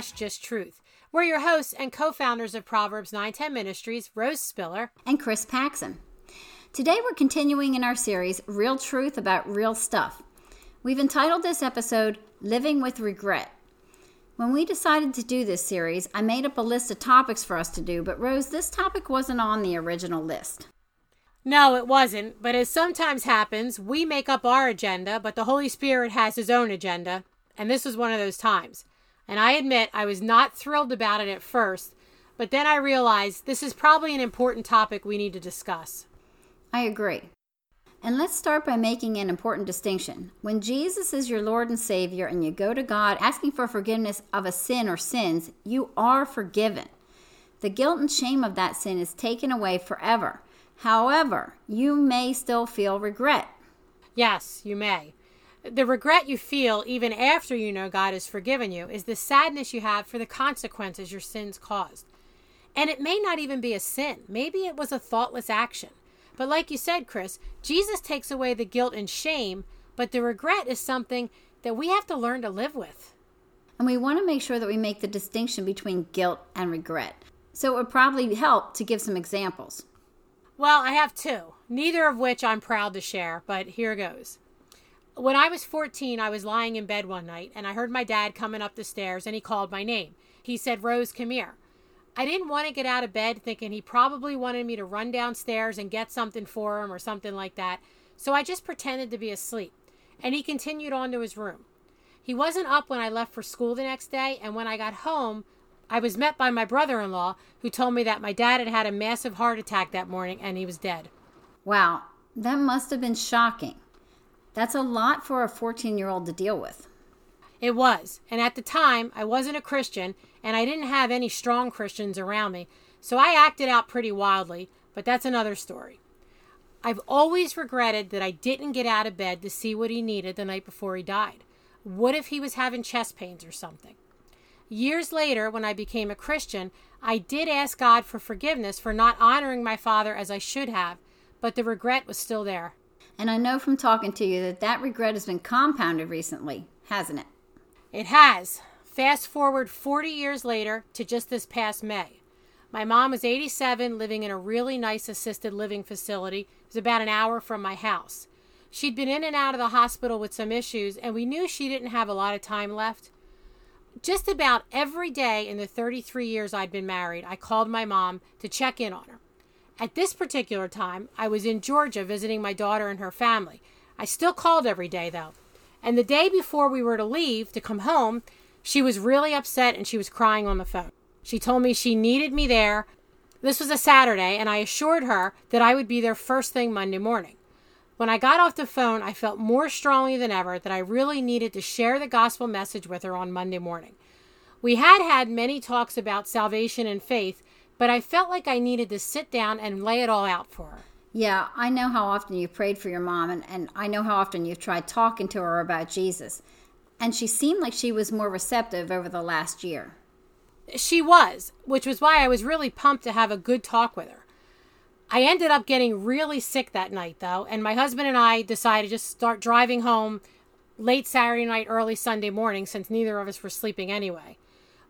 Trash, Just Truth. We're your hosts and co founders of Proverbs 910 Ministries, Rose Spiller and Chris Paxson. Today we're continuing in our series, Real Truth About Real Stuff. We've entitled this episode, Living with Regret. When we decided to do this series, I made up a list of topics for us to do, but Rose, this topic wasn't on the original list. No, it wasn't, but as sometimes happens, we make up our agenda, but the Holy Spirit has his own agenda, and this was one of those times. And I admit I was not thrilled about it at first, but then I realized this is probably an important topic we need to discuss. I agree. And let's start by making an important distinction. When Jesus is your Lord and Savior and you go to God asking for forgiveness of a sin or sins, you are forgiven. The guilt and shame of that sin is taken away forever. However, you may still feel regret. Yes, you may. The regret you feel even after you know God has forgiven you is the sadness you have for the consequences your sins caused. And it may not even be a sin, maybe it was a thoughtless action. But like you said, Chris, Jesus takes away the guilt and shame, but the regret is something that we have to learn to live with. And we want to make sure that we make the distinction between guilt and regret. So it would probably help to give some examples. Well, I have two, neither of which I'm proud to share, but here goes. When I was 14, I was lying in bed one night and I heard my dad coming up the stairs and he called my name. He said, Rose, come here. I didn't want to get out of bed thinking he probably wanted me to run downstairs and get something for him or something like that. So I just pretended to be asleep. And he continued on to his room. He wasn't up when I left for school the next day, and when I got home, I was met by my brother in law who told me that my dad had had a massive heart attack that morning and he was dead. Wow, that must have been shocking. That's a lot for a 14 year old to deal with. It was. And at the time, I wasn't a Christian and I didn't have any strong Christians around me, so I acted out pretty wildly, but that's another story. I've always regretted that I didn't get out of bed to see what he needed the night before he died. What if he was having chest pains or something? Years later, when I became a Christian, I did ask God for forgiveness for not honoring my father as I should have, but the regret was still there. And I know from talking to you that that regret has been compounded recently, hasn't it? It has. Fast forward 40 years later to just this past May. My mom was 87, living in a really nice assisted living facility. It was about an hour from my house. She'd been in and out of the hospital with some issues, and we knew she didn't have a lot of time left. Just about every day in the 33 years I'd been married, I called my mom to check in on her. At this particular time, I was in Georgia visiting my daughter and her family. I still called every day, though. And the day before we were to leave to come home, she was really upset and she was crying on the phone. She told me she needed me there. This was a Saturday, and I assured her that I would be there first thing Monday morning. When I got off the phone, I felt more strongly than ever that I really needed to share the gospel message with her on Monday morning. We had had many talks about salvation and faith, but I felt like I needed to sit down and lay it all out for her. Yeah, I know how often you've prayed for your mom, and, and I know how often you've tried talking to her about Jesus. And she seemed like she was more receptive over the last year. She was, which was why I was really pumped to have a good talk with her. I ended up getting really sick that night, though, and my husband and I decided to just start driving home late Saturday night, early Sunday morning, since neither of us were sleeping anyway.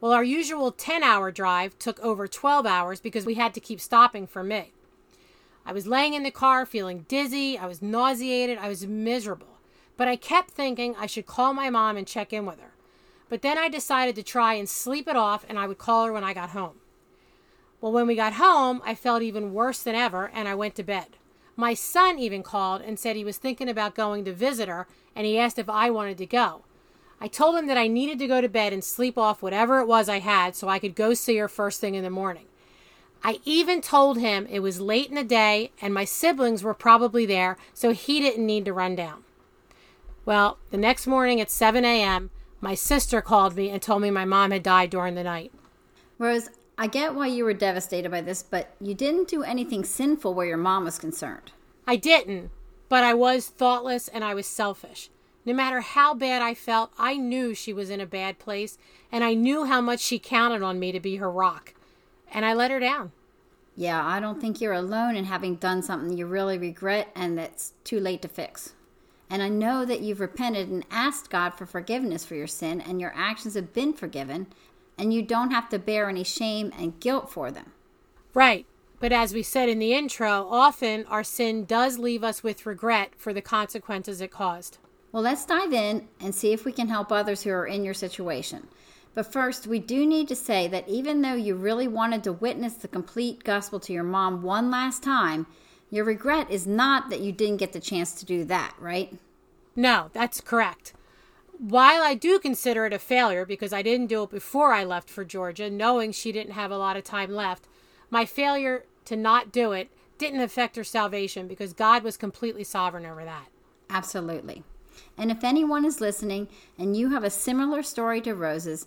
Well, our usual 10 hour drive took over 12 hours because we had to keep stopping for me. I was laying in the car feeling dizzy, I was nauseated, I was miserable. But I kept thinking I should call my mom and check in with her. But then I decided to try and sleep it off and I would call her when I got home. Well, when we got home, I felt even worse than ever and I went to bed. My son even called and said he was thinking about going to visit her and he asked if I wanted to go. I told him that I needed to go to bed and sleep off whatever it was I had so I could go see her first thing in the morning. I even told him it was late in the day and my siblings were probably there, so he didn't need to run down. Well, the next morning at 7 a.m., my sister called me and told me my mom had died during the night. Rose, I get why you were devastated by this, but you didn't do anything sinful where your mom was concerned. I didn't, but I was thoughtless and I was selfish. No matter how bad I felt, I knew she was in a bad place, and I knew how much she counted on me to be her rock and I let her down. Yeah, I don't think you're alone in having done something you really regret and that's too late to fix. and I know that you've repented and asked God for forgiveness for your sin, and your actions have been forgiven, and you don't have to bear any shame and guilt for them. Right. But as we said in the intro, often our sin does leave us with regret for the consequences it caused. Well, let's dive in and see if we can help others who are in your situation. But first, we do need to say that even though you really wanted to witness the complete gospel to your mom one last time, your regret is not that you didn't get the chance to do that, right? No, that's correct. While I do consider it a failure because I didn't do it before I left for Georgia, knowing she didn't have a lot of time left, my failure to not do it didn't affect her salvation because God was completely sovereign over that. Absolutely. And if anyone is listening and you have a similar story to Rose's,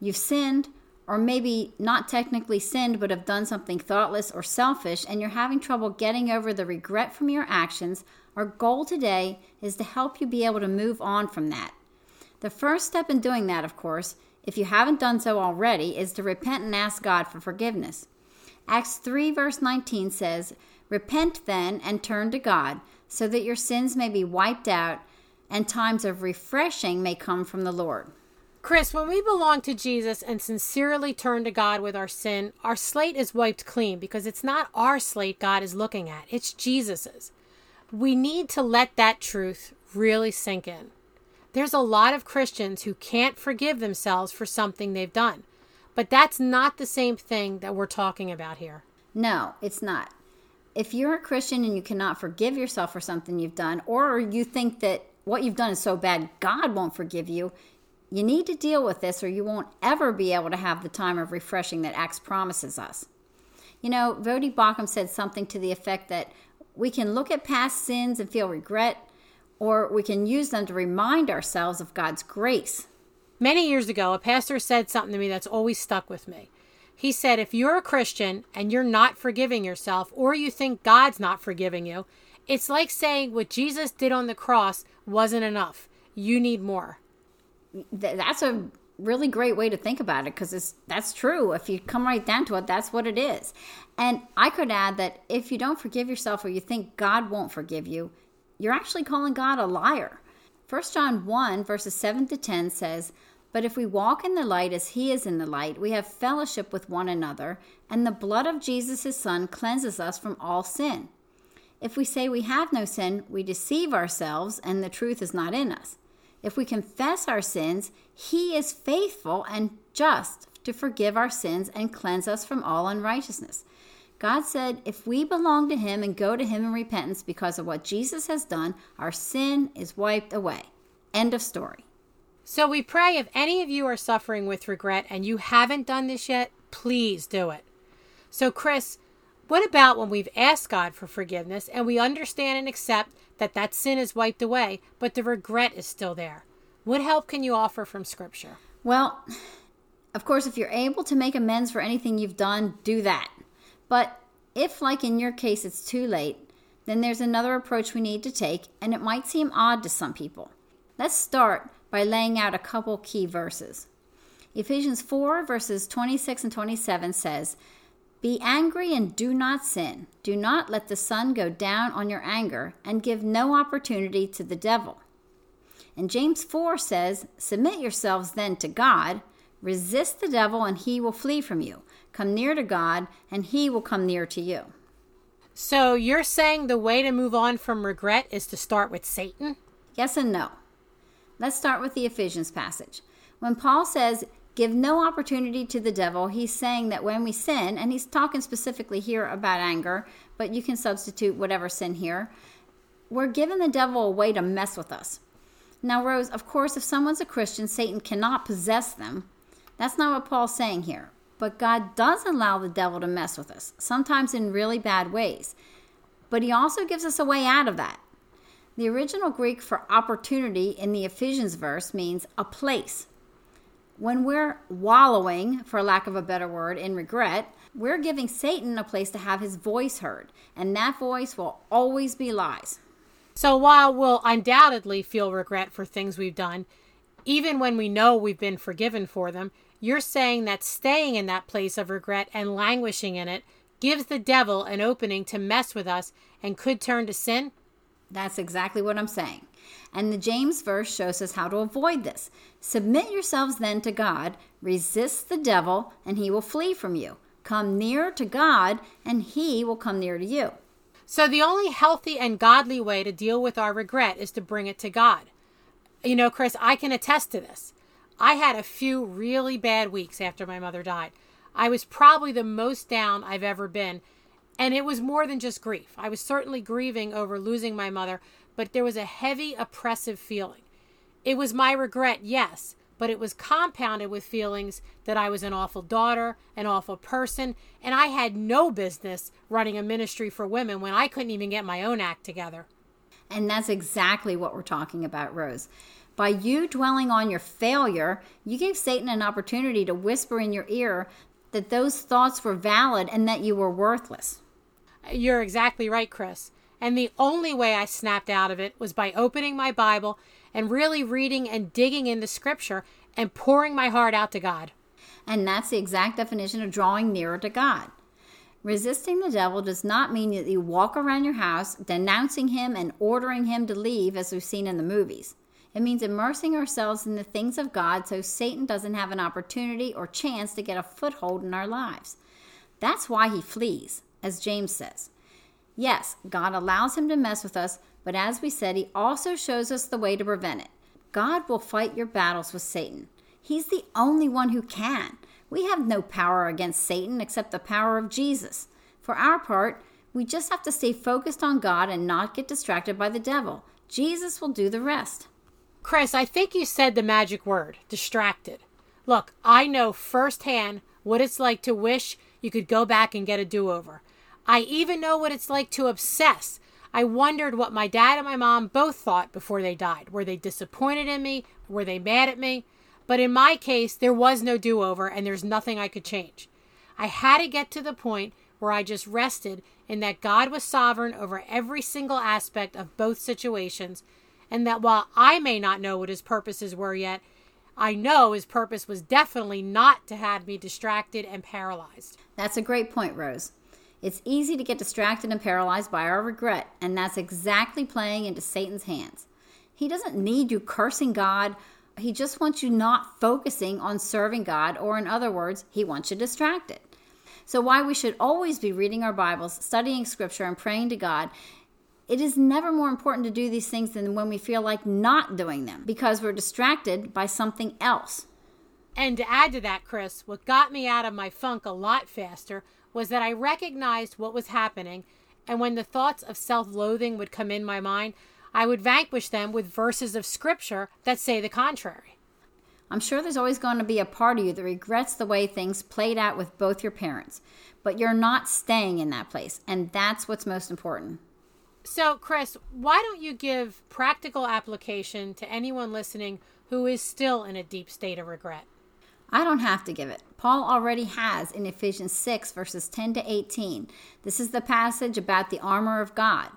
you've sinned, or maybe not technically sinned, but have done something thoughtless or selfish, and you're having trouble getting over the regret from your actions, our goal today is to help you be able to move on from that. The first step in doing that, of course, if you haven't done so already, is to repent and ask God for forgiveness. Acts 3, verse 19 says, Repent then and turn to God, so that your sins may be wiped out and times of refreshing may come from the Lord. Chris, when we belong to Jesus and sincerely turn to God with our sin, our slate is wiped clean because it's not our slate God is looking at, it's Jesus's. We need to let that truth really sink in. There's a lot of Christians who can't forgive themselves for something they've done, but that's not the same thing that we're talking about here. No, it's not. If you're a Christian and you cannot forgive yourself for something you've done, or you think that what you've done is so bad God won't forgive you, you need to deal with this or you won't ever be able to have the time of refreshing that Acts promises us. You know, Voddie Baucham said something to the effect that we can look at past sins and feel regret, or we can use them to remind ourselves of God's grace. Many years ago, a pastor said something to me that's always stuck with me. He said, If you're a Christian and you're not forgiving yourself, or you think God's not forgiving you, it's like saying what Jesus did on the cross wasn't enough. You need more. That's a really great way to think about it because that's true. If you come right down to it, that's what it is. And I could add that if you don't forgive yourself or you think God won't forgive you, you're actually calling God a liar. 1 John 1, verses 7 to 10 says, But if we walk in the light as he is in the light, we have fellowship with one another, and the blood of Jesus his Son cleanses us from all sin. If we say we have no sin, we deceive ourselves and the truth is not in us. If we confess our sins, he is faithful and just to forgive our sins and cleanse us from all unrighteousness. God said, if we belong to Him and go to Him in repentance because of what Jesus has done, our sin is wiped away. End of story. So we pray if any of you are suffering with regret and you haven't done this yet, please do it. So, Chris, what about when we've asked God for forgiveness and we understand and accept that that sin is wiped away, but the regret is still there? What help can you offer from Scripture? Well, of course, if you're able to make amends for anything you've done, do that. But if, like in your case, it's too late, then there's another approach we need to take, and it might seem odd to some people. Let's start by laying out a couple key verses. Ephesians 4, verses 26 and 27 says, be angry and do not sin. Do not let the sun go down on your anger, and give no opportunity to the devil. And James 4 says, Submit yourselves then to God, resist the devil, and he will flee from you. Come near to God, and he will come near to you. So you're saying the way to move on from regret is to start with Satan? Yes and no. Let's start with the Ephesians passage. When Paul says, give no opportunity to the devil. He's saying that when we sin, and he's talking specifically here about anger, but you can substitute whatever sin here, we're giving the devil a way to mess with us. Now, Rose, of course, if someone's a Christian, Satan cannot possess them. That's not what Paul's saying here. But God does allow the devil to mess with us, sometimes in really bad ways. But he also gives us a way out of that. The original Greek for opportunity in the Ephesians verse means a place when we're wallowing, for lack of a better word, in regret, we're giving Satan a place to have his voice heard, and that voice will always be lies. So while we'll undoubtedly feel regret for things we've done, even when we know we've been forgiven for them, you're saying that staying in that place of regret and languishing in it gives the devil an opening to mess with us and could turn to sin? That's exactly what I'm saying. And the James verse shows us how to avoid this. Submit yourselves then to God, resist the devil, and he will flee from you. Come near to God, and he will come near to you. So, the only healthy and godly way to deal with our regret is to bring it to God. You know, Chris, I can attest to this. I had a few really bad weeks after my mother died. I was probably the most down I've ever been. And it was more than just grief. I was certainly grieving over losing my mother, but there was a heavy, oppressive feeling. It was my regret, yes, but it was compounded with feelings that I was an awful daughter, an awful person, and I had no business running a ministry for women when I couldn't even get my own act together. And that's exactly what we're talking about, Rose. By you dwelling on your failure, you gave Satan an opportunity to whisper in your ear that those thoughts were valid and that you were worthless. You're exactly right, Chris. And the only way I snapped out of it was by opening my Bible and really reading and digging into Scripture and pouring my heart out to God. And that's the exact definition of drawing nearer to God. Resisting the devil does not mean that you walk around your house denouncing him and ordering him to leave, as we've seen in the movies. It means immersing ourselves in the things of God so Satan doesn't have an opportunity or chance to get a foothold in our lives. That's why he flees, as James says. Yes, God allows him to mess with us, but as we said, he also shows us the way to prevent it. God will fight your battles with Satan. He's the only one who can. We have no power against Satan except the power of Jesus. For our part, we just have to stay focused on God and not get distracted by the devil. Jesus will do the rest. Chris, I think you said the magic word distracted. Look, I know firsthand what it's like to wish you could go back and get a do over. I even know what it's like to obsess. I wondered what my dad and my mom both thought before they died. Were they disappointed in me? Were they mad at me? But in my case, there was no do over and there's nothing I could change. I had to get to the point where I just rested in that God was sovereign over every single aspect of both situations, and that while I may not know what his purposes were yet, I know his purpose was definitely not to have me distracted and paralyzed. That's a great point, Rose. It's easy to get distracted and paralyzed by our regret, and that's exactly playing into Satan's hands. He doesn't need you cursing God, he just wants you not focusing on serving God, or in other words, he wants you distracted. So, why we should always be reading our Bibles, studying Scripture, and praying to God. It is never more important to do these things than when we feel like not doing them because we're distracted by something else. And to add to that, Chris, what got me out of my funk a lot faster was that I recognized what was happening, and when the thoughts of self loathing would come in my mind, I would vanquish them with verses of scripture that say the contrary. I'm sure there's always going to be a part of you that regrets the way things played out with both your parents, but you're not staying in that place, and that's what's most important. So, Chris, why don't you give practical application to anyone listening who is still in a deep state of regret? I don't have to give it. Paul already has in Ephesians 6, verses 10 to 18. This is the passage about the armor of God.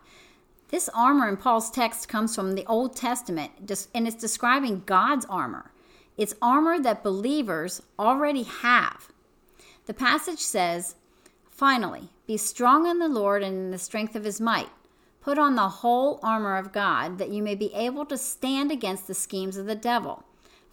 This armor in Paul's text comes from the Old Testament, and it's describing God's armor. It's armor that believers already have. The passage says, Finally, be strong in the Lord and in the strength of his might. Put on the whole armor of God, that you may be able to stand against the schemes of the devil.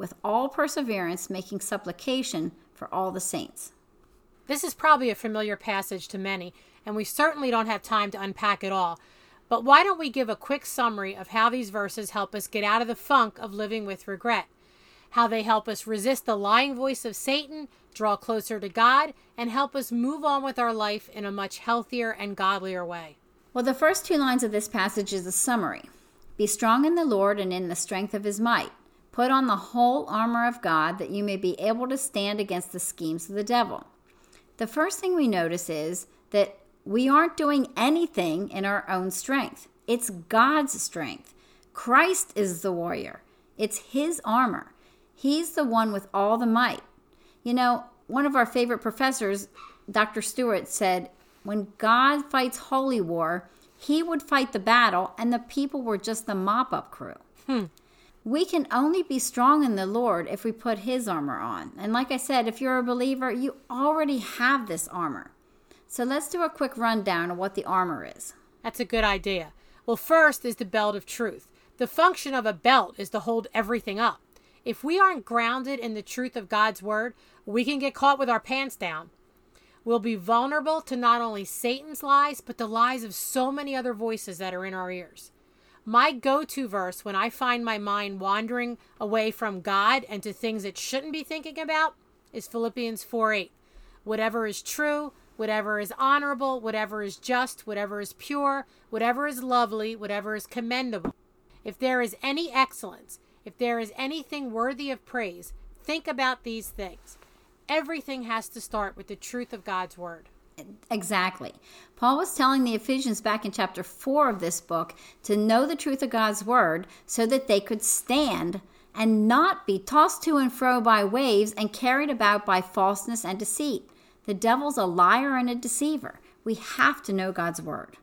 with all perseverance, making supplication for all the saints. This is probably a familiar passage to many, and we certainly don't have time to unpack it all. But why don't we give a quick summary of how these verses help us get out of the funk of living with regret? how they help us resist the lying voice of Satan, draw closer to God, and help us move on with our life in a much healthier and godlier way. Well, the first two lines of this passage is a summary Be strong in the Lord and in the strength of his might. Put on the whole armor of God that you may be able to stand against the schemes of the devil. The first thing we notice is that we aren't doing anything in our own strength, it's God's strength. Christ is the warrior, it's his armor. He's the one with all the might. You know, one of our favorite professors, Dr. Stewart, said, When God fights holy war, he would fight the battle, and the people were just the mop up crew. Hmm. We can only be strong in the Lord if we put his armor on. And like I said, if you're a believer, you already have this armor. So let's do a quick rundown of what the armor is. That's a good idea. Well, first is the belt of truth. The function of a belt is to hold everything up. If we aren't grounded in the truth of God's word, we can get caught with our pants down. We'll be vulnerable to not only Satan's lies, but the lies of so many other voices that are in our ears. My go to verse when I find my mind wandering away from God and to things it shouldn't be thinking about is Philippians 4 8. Whatever is true, whatever is honorable, whatever is just, whatever is pure, whatever is lovely, whatever is commendable. If there is any excellence, if there is anything worthy of praise, think about these things. Everything has to start with the truth of God's word. Exactly. Paul was telling the Ephesians back in chapter 4 of this book to know the truth of God's word so that they could stand and not be tossed to and fro by waves and carried about by falseness and deceit. The devil's a liar and a deceiver. We have to know God's word.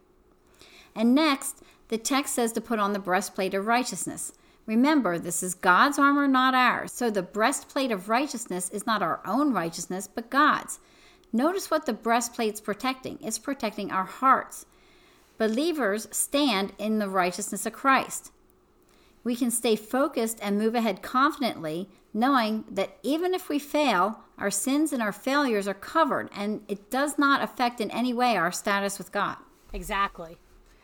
And next, the text says to put on the breastplate of righteousness. Remember, this is God's armor, not ours. So the breastplate of righteousness is not our own righteousness, but God's. Notice what the breastplate's protecting it's protecting our hearts. Believers stand in the righteousness of Christ. We can stay focused and move ahead confidently, knowing that even if we fail, our sins and our failures are covered, and it does not affect in any way our status with God. Exactly.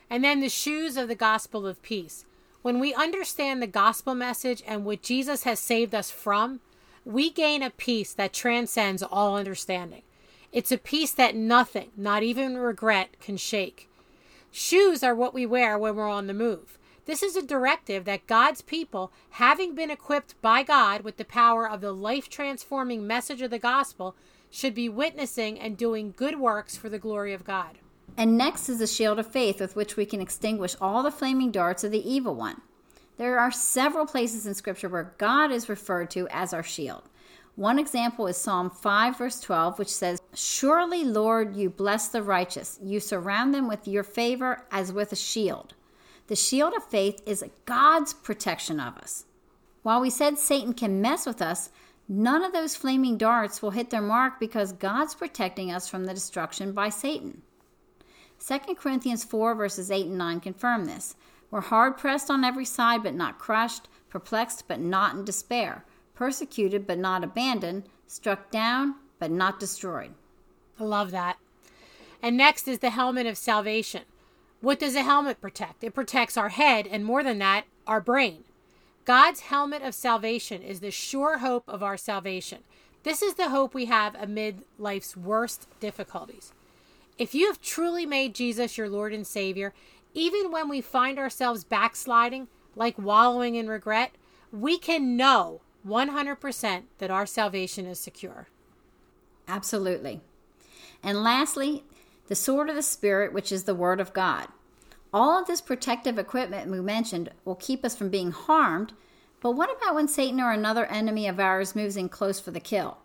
And then the shoes of the gospel of peace. When we understand the gospel message and what Jesus has saved us from, we gain a peace that transcends all understanding. It's a peace that nothing, not even regret, can shake. Shoes are what we wear when we're on the move. This is a directive that God's people, having been equipped by God with the power of the life transforming message of the gospel, should be witnessing and doing good works for the glory of God. And next is the shield of faith with which we can extinguish all the flaming darts of the evil one. There are several places in Scripture where God is referred to as our shield. One example is Psalm 5, verse 12, which says, Surely, Lord, you bless the righteous. You surround them with your favor as with a shield. The shield of faith is God's protection of us. While we said Satan can mess with us, none of those flaming darts will hit their mark because God's protecting us from the destruction by Satan. 2 Corinthians 4, verses 8 and 9 confirm this. We're hard pressed on every side, but not crushed, perplexed, but not in despair, persecuted, but not abandoned, struck down, but not destroyed. I love that. And next is the helmet of salvation. What does a helmet protect? It protects our head, and more than that, our brain. God's helmet of salvation is the sure hope of our salvation. This is the hope we have amid life's worst difficulties. If you have truly made Jesus your Lord and Savior, even when we find ourselves backsliding, like wallowing in regret, we can know 100% that our salvation is secure. Absolutely. And lastly, the sword of the Spirit, which is the Word of God. All of this protective equipment we mentioned will keep us from being harmed, but what about when Satan or another enemy of ours moves in close for the kill?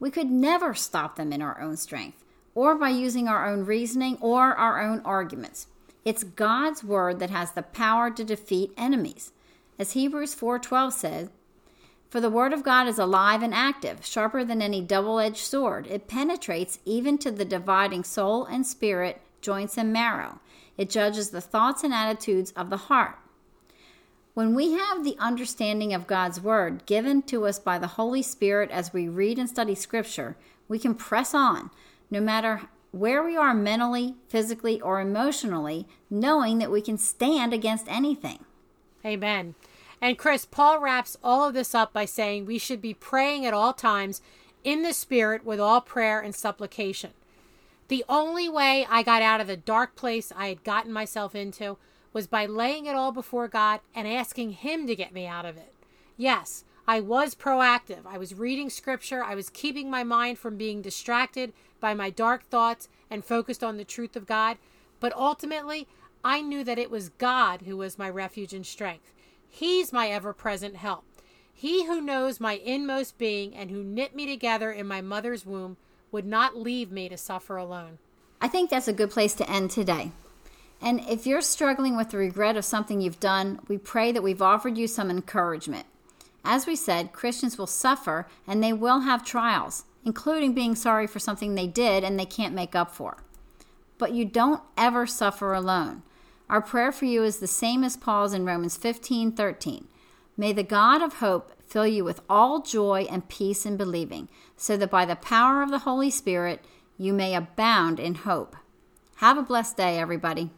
We could never stop them in our own strength or by using our own reasoning or our own arguments. It's God's word that has the power to defeat enemies. As Hebrews 4:12 says, "For the word of God is alive and active, sharper than any double-edged sword. It penetrates even to the dividing soul and spirit, joints and marrow. It judges the thoughts and attitudes of the heart." When we have the understanding of God's word given to us by the Holy Spirit as we read and study scripture, we can press on no matter where we are mentally, physically, or emotionally, knowing that we can stand against anything. Amen. And Chris, Paul wraps all of this up by saying we should be praying at all times in the Spirit with all prayer and supplication. The only way I got out of the dark place I had gotten myself into was by laying it all before God and asking Him to get me out of it. Yes, I was proactive. I was reading scripture. I was keeping my mind from being distracted by my dark thoughts and focused on the truth of God. But ultimately, I knew that it was God who was my refuge and strength. He's my ever present help. He who knows my inmost being and who knit me together in my mother's womb would not leave me to suffer alone. I think that's a good place to end today. And if you're struggling with the regret of something you've done, we pray that we've offered you some encouragement. As we said, Christians will suffer and they will have trials, including being sorry for something they did and they can't make up for. But you don't ever suffer alone. Our prayer for you is the same as Paul's in Romans 15 13. May the God of hope fill you with all joy and peace in believing, so that by the power of the Holy Spirit you may abound in hope. Have a blessed day, everybody.